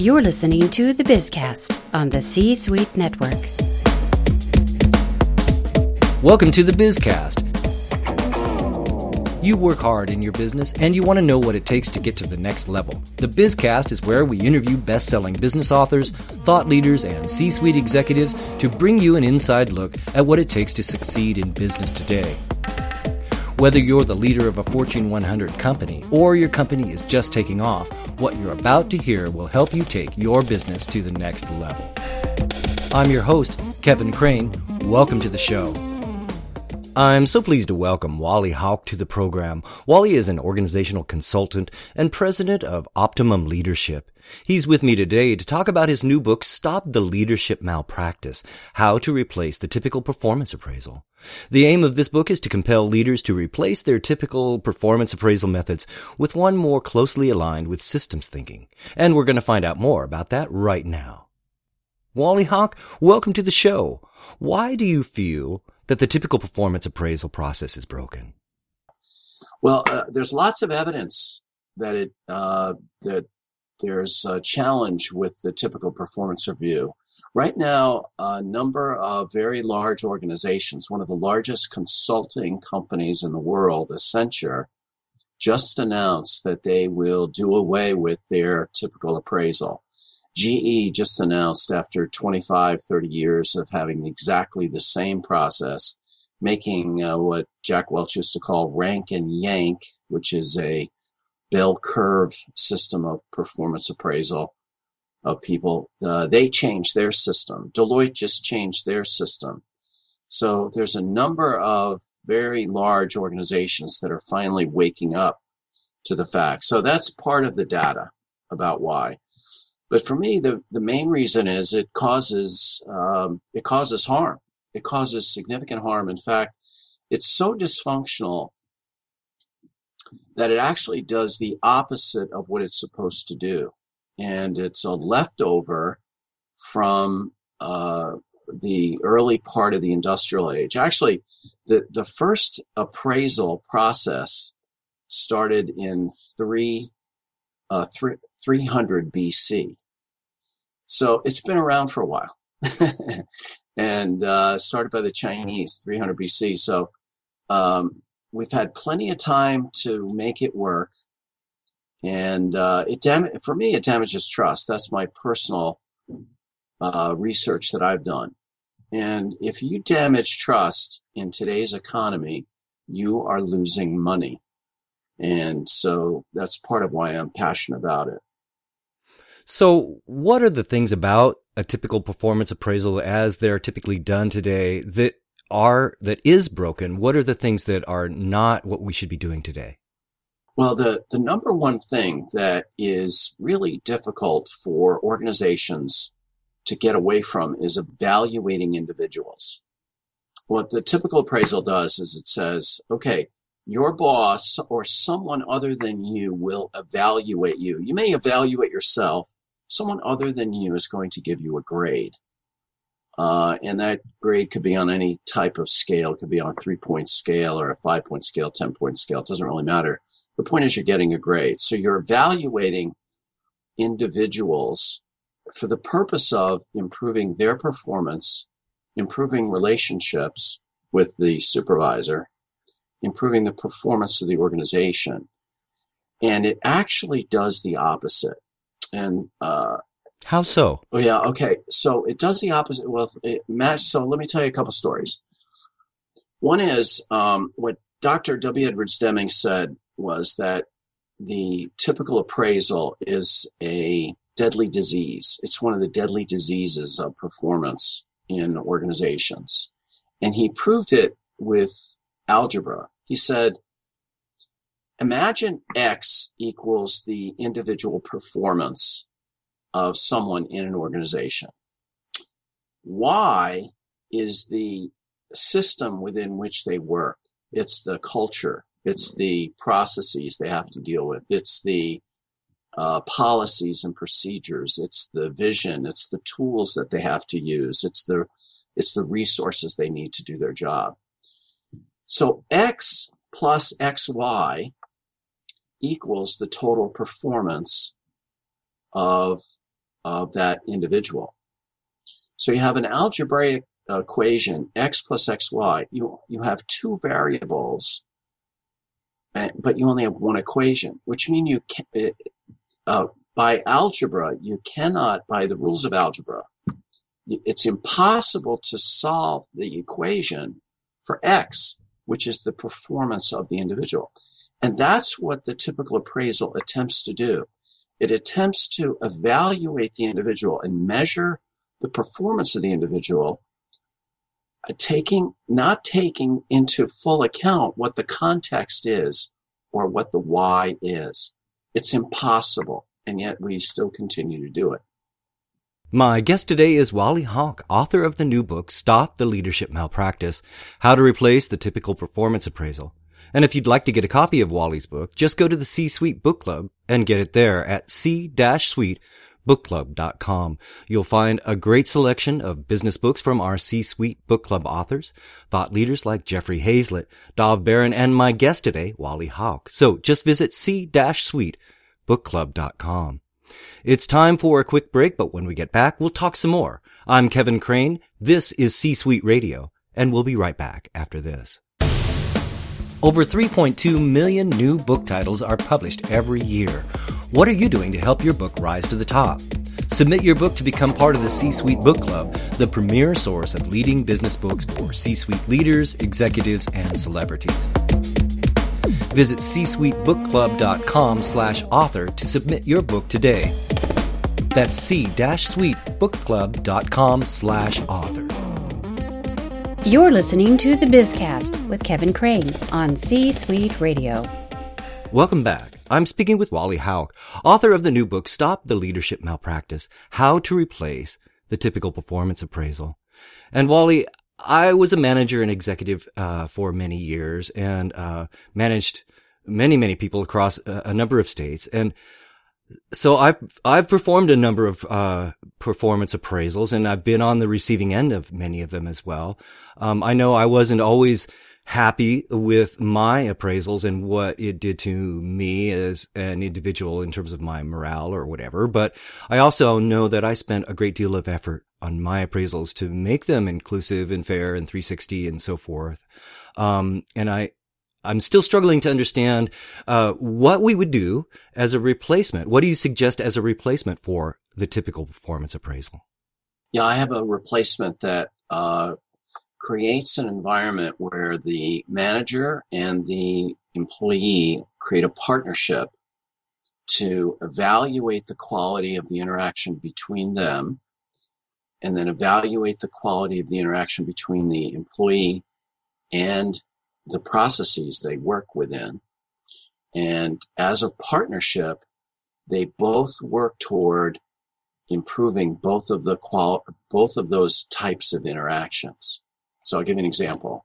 You're listening to the Bizcast on the C Suite Network. Welcome to the Bizcast. You work hard in your business and you want to know what it takes to get to the next level. The Bizcast is where we interview best selling business authors, thought leaders, and C suite executives to bring you an inside look at what it takes to succeed in business today. Whether you're the leader of a Fortune 100 company or your company is just taking off, what you're about to hear will help you take your business to the next level. I'm your host, Kevin Crane. Welcome to the show. I'm so pleased to welcome Wally Hauck to the program. Wally is an organizational consultant and president of Optimum Leadership. He's with me today to talk about his new book, Stop the Leadership Malpractice How to Replace the Typical Performance Appraisal. The aim of this book is to compel leaders to replace their typical performance appraisal methods with one more closely aligned with systems thinking. And we're going to find out more about that right now. Wally Hauck, welcome to the show. Why do you feel that the typical performance appraisal process is broken? Well, uh, there's lots of evidence that it uh, that there's a challenge with the typical performance review. Right now, a number of very large organizations, one of the largest consulting companies in the world, Accenture, just announced that they will do away with their typical appraisal. GE just announced after 25, 30 years of having exactly the same process, making uh, what Jack Welch used to call rank and yank, which is a bell curve system of performance appraisal of people. Uh, they changed their system. Deloitte just changed their system. So there's a number of very large organizations that are finally waking up to the fact. So that's part of the data about why. But for me, the, the main reason is it causes um, it causes harm. It causes significant harm. In fact, it's so dysfunctional that it actually does the opposite of what it's supposed to do, and it's a leftover from uh, the early part of the industrial age. Actually, the the first appraisal process started in three, uh, three 300 BC. So it's been around for a while and uh, started by the Chinese, 300 BC. So um, we've had plenty of time to make it work. And uh, it dam- for me, it damages trust. That's my personal uh, research that I've done. And if you damage trust in today's economy, you are losing money. And so that's part of why I'm passionate about it. So, what are the things about a typical performance appraisal as they're typically done today that are that is broken? What are the things that are not what we should be doing today? Well, the, the number one thing that is really difficult for organizations to get away from is evaluating individuals. What the typical appraisal does is it says, okay, your boss or someone other than you will evaluate you. You may evaluate yourself, someone other than you is going to give you a grade. Uh, and that grade could be on any type of scale. It could be on a three point scale or a five point scale, 10 point scale. It doesn't really matter. The point is you're getting a grade. So you're evaluating individuals for the purpose of improving their performance, improving relationships with the supervisor, improving the performance of the organization. And it actually does the opposite and uh, how so? Oh yeah, okay. So it does the opposite. Well, it match. So let me tell you a couple stories. One is um, what Dr. W. Edwards Deming said was that the typical appraisal is a deadly disease. It's one of the deadly diseases of performance in organizations. And he proved it with algebra. He said Imagine X equals the individual performance of someone in an organization. Y is the system within which they work. It's the culture. It's the processes they have to deal with. It's the uh, policies and procedures. It's the vision. It's the tools that they have to use. It's the it's the resources they need to do their job. So X plus XY equals the total performance of of that individual. So you have an algebraic equation, x plus xy. You, you have two variables, but you only have one equation, which means you can, uh, by algebra, you cannot, by the rules of algebra, it's impossible to solve the equation for x, which is the performance of the individual. And that's what the typical appraisal attempts to do. It attempts to evaluate the individual and measure the performance of the individual, uh, taking, not taking into full account what the context is or what the why is. It's impossible. And yet we still continue to do it. My guest today is Wally Hauck, author of the new book, Stop the Leadership Malpractice, How to Replace the Typical Performance Appraisal. And if you'd like to get a copy of Wally's book, just go to the C-Suite Book Club and get it there at c-suitebookclub.com. You'll find a great selection of business books from our C-Suite Book Club authors, thought leaders like Jeffrey Hayzlett, Dov Baron, and my guest today, Wally Hauck. So just visit c-suitebookclub.com. It's time for a quick break, but when we get back, we'll talk some more. I'm Kevin Crane. This is C-Suite Radio, and we'll be right back after this. Over 3.2 million new book titles are published every year. What are you doing to help your book rise to the top? Submit your book to become part of the C Suite Book Club, the premier source of leading business books for C suite leaders, executives, and celebrities. Visit csuitebookclub.com slash author to submit your book today. That's c-suitebookclub.com slash author. You're listening to the Bizcast with Kevin Crane on C Suite Radio. Welcome back. I'm speaking with Wally Hauck, author of the new book Stop the Leadership Malpractice: How to Replace the Typical Performance Appraisal. And Wally, I was a manager and executive uh, for many years and uh, managed many, many people across a, a number of states. And so I've I've performed a number of uh, performance appraisals, and I've been on the receiving end of many of them as well. Um, I know I wasn't always happy with my appraisals and what it did to me as an individual in terms of my morale or whatever. But I also know that I spent a great deal of effort on my appraisals to make them inclusive and fair and 360 and so forth. Um, and I, I'm still struggling to understand uh, what we would do as a replacement. What do you suggest as a replacement for the typical performance appraisal? Yeah, I have a replacement that uh, creates an environment where the manager and the employee create a partnership to evaluate the quality of the interaction between them and then evaluate the quality of the interaction between the employee and the processes they work within. And as a partnership, they both work toward improving both of the qual both of those types of interactions. So I'll give you an example.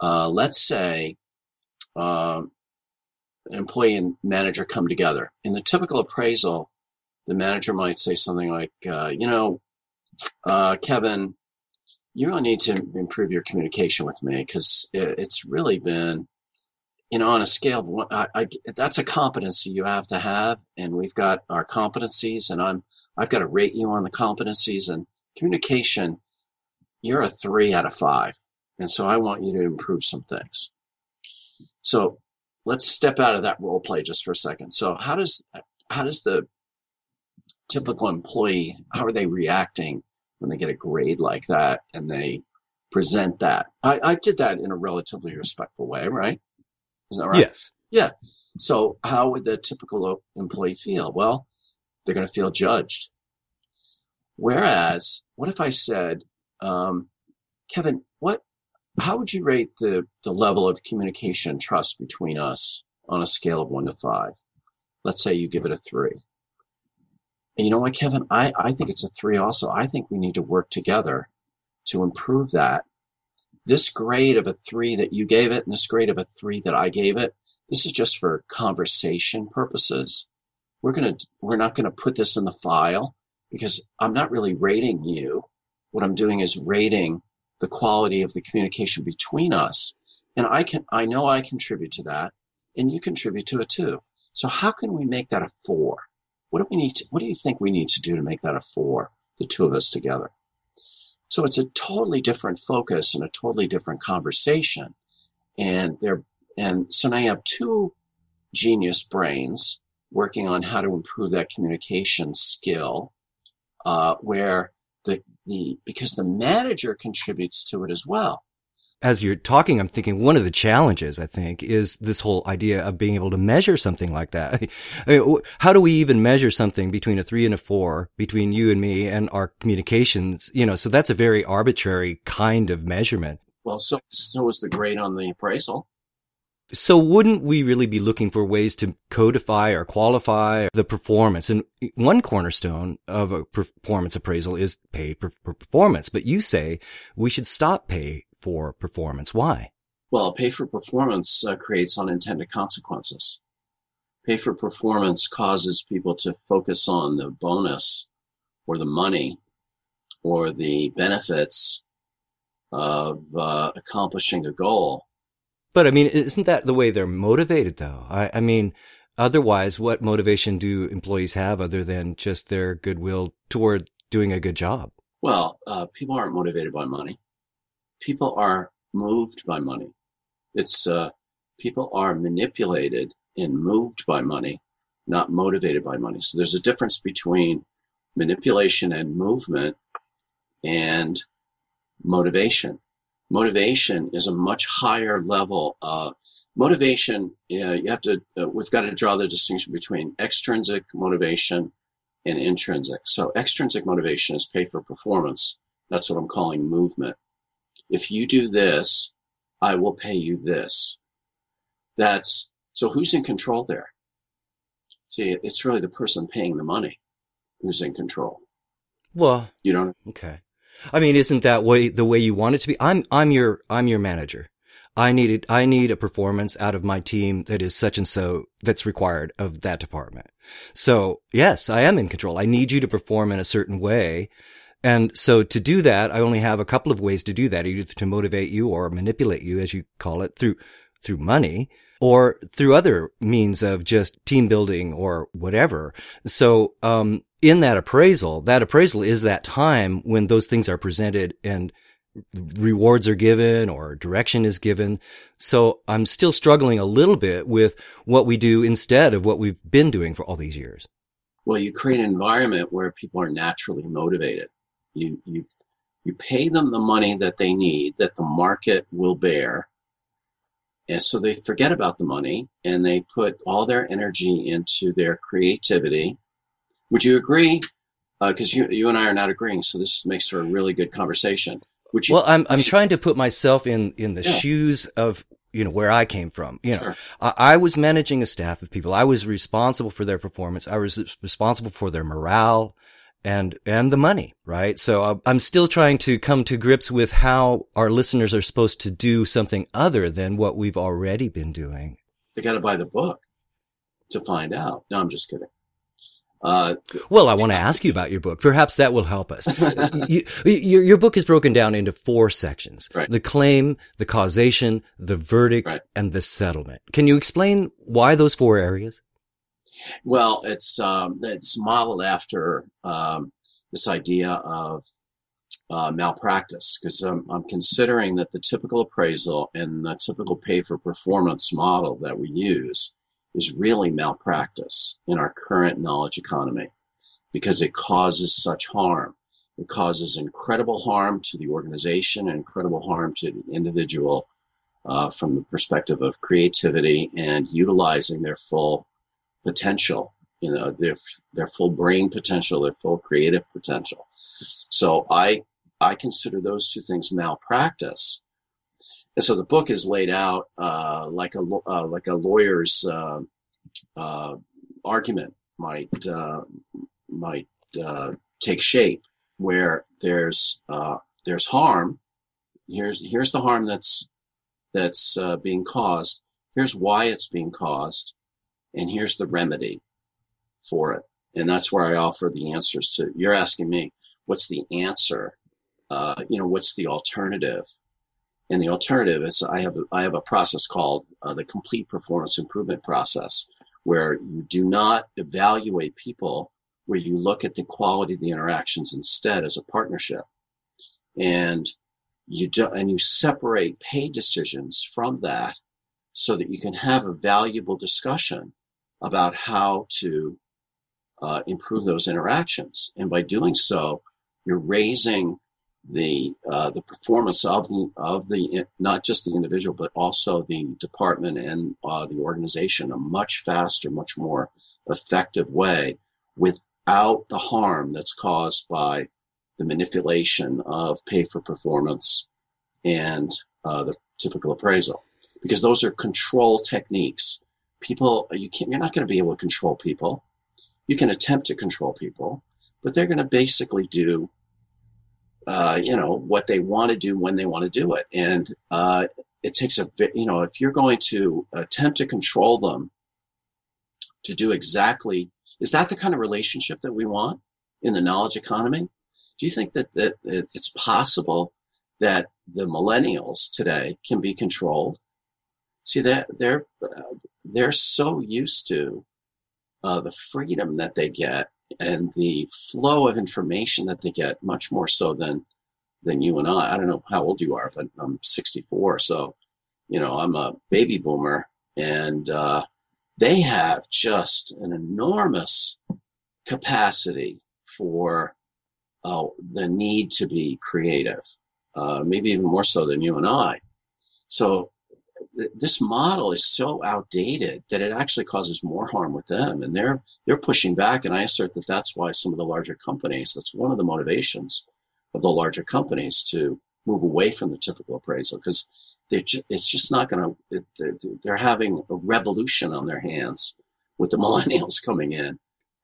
Uh, let's say um, employee and manager come together. In the typical appraisal, the manager might say something like, uh, "You know, uh, Kevin, you really need to improve your communication with me because it, it's really been, you know, on a scale of one, I, I, that's a competency you have to have, and we've got our competencies, and I'm I've got to rate you on the competencies and communication. You're a three out of five, and so I want you to improve some things. So let's step out of that role play just for a second. So how does how does the typical employee how are they reacting when they get a grade like that and they present that. I, I did that in a relatively respectful way, right? Isn't that right? Yes. Yeah. So how would the typical employee feel? Well, they're going to feel judged. Whereas, what if I said, um, Kevin, what, how would you rate the, the level of communication and trust between us on a scale of one to five? Let's say you give it a three. And you know what, Kevin? I, I think it's a three also. I think we need to work together to improve that. This grade of a three that you gave it and this grade of a three that I gave it, this is just for conversation purposes. We're going to, we're not going to put this in the file because I'm not really rating you. What I'm doing is rating the quality of the communication between us. And I can, I know I contribute to that and you contribute to it too. So how can we make that a four? what do we need to, what do you think we need to do to make that a four, the two of us together? So it's a totally different focus and a totally different conversation. And there, and so now you have two genius brains working on how to improve that communication skill, uh, where the, the, because the manager contributes to it as well as you're talking, I'm thinking one of the challenges, I think, is this whole idea of being able to measure something like that. I mean, how do we even measure something between a three and a four between you and me and our communications? You know, so that's a very arbitrary kind of measurement. Well, so, so is the grade on the appraisal. So wouldn't we really be looking for ways to codify or qualify the performance? And one cornerstone of a performance appraisal is pay per performance. But you say we should stop pay for performance. Why? Well, pay for performance uh, creates unintended consequences. Pay for performance causes people to focus on the bonus or the money or the benefits of uh, accomplishing a goal. But I mean, isn't that the way they're motivated though? I, I mean, otherwise, what motivation do employees have other than just their goodwill toward doing a good job? Well, uh, people aren't motivated by money people are moved by money. It's uh, people are manipulated and moved by money, not motivated by money. So there's a difference between manipulation and movement and motivation. Motivation is a much higher level. Uh, motivation, you, you have to, uh, we've got to draw the distinction between extrinsic motivation and intrinsic. So extrinsic motivation is pay for performance. That's what I'm calling movement if you do this, I will pay you this. That's so who's in control there? See, it's really the person paying the money who's in control. Well, you don't. Okay. I mean, isn't that way the way you want it to be? I'm I'm your I'm your manager. I needed I need a performance out of my team that is such and so that's required of that department. So yes, I am in control. I need you to perform in a certain way and so to do that, I only have a couple of ways to do that, either to motivate you or manipulate you, as you call it, through, through money or through other means of just team building or whatever. So, um, in that appraisal, that appraisal is that time when those things are presented and rewards are given or direction is given. So I'm still struggling a little bit with what we do instead of what we've been doing for all these years. Well, you create an environment where people are naturally motivated. You, you, you pay them the money that they need, that the market will bear. And so they forget about the money and they put all their energy into their creativity. Would you agree? Because uh, you, you and I are not agreeing, so this makes for a really good conversation. Would you? Well, I'm I'm trying to put myself in in the yeah. shoes of you know, where I came from. You know, sure. I, I, was managing a staff of people. I was responsible for their performance. I was responsible for their morale and and the money, right? So uh, I'm still trying to come to grips with how our listeners are supposed to do something other than what we've already been doing. They got to buy the book to find out. No, I'm just kidding. Uh, well, I want to ask you about your book. Perhaps that will help us. you, your, your, book is broken down into four sections. Right. The claim, the causation, the verdict, right. and the settlement. Can you explain why those four areas? Well, it's um, it's modeled after um, this idea of uh, malpractice because I'm, I'm considering that the typical appraisal and the typical pay for performance model that we use is really malpractice in our current knowledge economy because it causes such harm. It causes incredible harm to the organization and incredible harm to the individual uh, from the perspective of creativity and utilizing their full potential, you know, their their full brain potential, their full creative potential. So I I consider those two things malpractice. And so the book is laid out uh, like a uh, like a lawyer's uh, uh argument might uh, might uh, take shape, where there's there's harm. Here's here's the harm that's that's being caused. Here's why it's being caused, and here's the remedy for it. And that's where I offer the answers to. You're asking me, what's the answer? Uh, you know, what's the alternative? And the alternative is I have I have a process called uh, the complete performance improvement process, where you do not evaluate people, where you look at the quality of the interactions instead as a partnership. And you do, and you separate pay decisions from that so that you can have a valuable discussion about how to uh, improve those interactions. And by doing so, you're raising the uh, the performance of the of the not just the individual but also the department and uh, the organization a much faster, much more effective way without the harm that's caused by the manipulation of pay for performance and uh, the typical appraisal because those are control techniques. People, you can't, you're not going to be able to control people. You can attempt to control people, but they're going to basically do uh, you know, what they want to do when they want to do it. And uh, it takes a, bit you know, if you're going to attempt to control them to do exactly, is that the kind of relationship that we want in the knowledge economy? Do you think that, that it's possible that the millennials today can be controlled? See that they're, they're so used to uh, the freedom that they get and the flow of information that they get much more so than than you and I. I don't know how old you are, but I'm 64, so you know I'm a baby boomer, and uh, they have just an enormous capacity for uh, the need to be creative, uh, maybe even more so than you and I. So this model is so outdated that it actually causes more harm with them and they're they're pushing back and i assert that that's why some of the larger companies that's one of the motivations of the larger companies to move away from the typical appraisal because ju- it's just not going to they're, they're having a revolution on their hands with the millennials coming in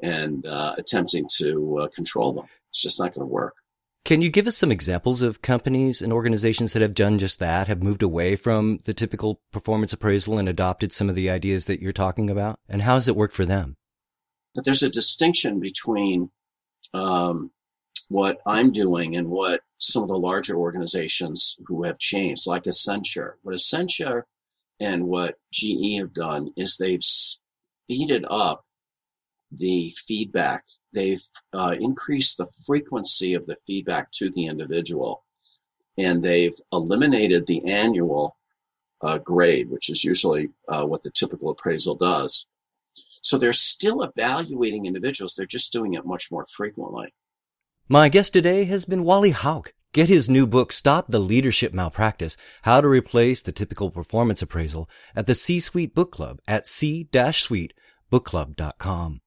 and uh, attempting to uh, control them. It's just not going to work can you give us some examples of companies and organizations that have done just that, have moved away from the typical performance appraisal and adopted some of the ideas that you're talking about? And how has it worked for them? But there's a distinction between um, what I'm doing and what some of the larger organizations who have changed, like Accenture. What Accenture and what GE have done is they've speeded up the feedback. They've uh, increased the frequency of the feedback to the individual, and they've eliminated the annual uh, grade, which is usually uh, what the typical appraisal does. So they're still evaluating individuals. They're just doing it much more frequently. My guest today has been Wally Hauck. Get his new book, Stop the Leadership Malpractice, How to Replace the Typical Performance Appraisal at the C-Suite Book Club at c-suitebookclub.com.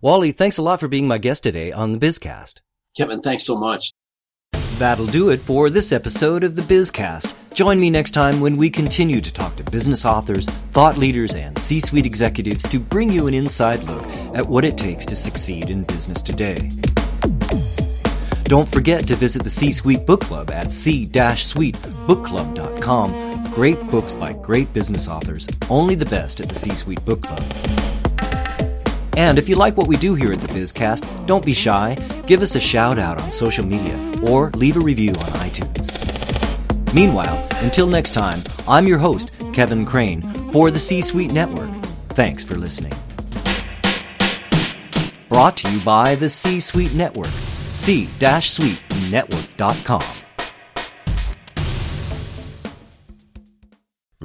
Wally, thanks a lot for being my guest today on the Bizcast. Kevin, thanks so much. That'll do it for this episode of the Bizcast. Join me next time when we continue to talk to business authors, thought leaders, and C suite executives to bring you an inside look at what it takes to succeed in business today. Don't forget to visit the C Suite Book Club at c-suitebookclub.com. Great books by great business authors, only the best at the C Suite Book Club. And if you like what we do here at the Bizcast, don't be shy. Give us a shout out on social media or leave a review on iTunes. Meanwhile, until next time, I'm your host, Kevin Crane, for the C Suite Network. Thanks for listening. Brought to you by the C Suite Network, c-suitenetwork.com.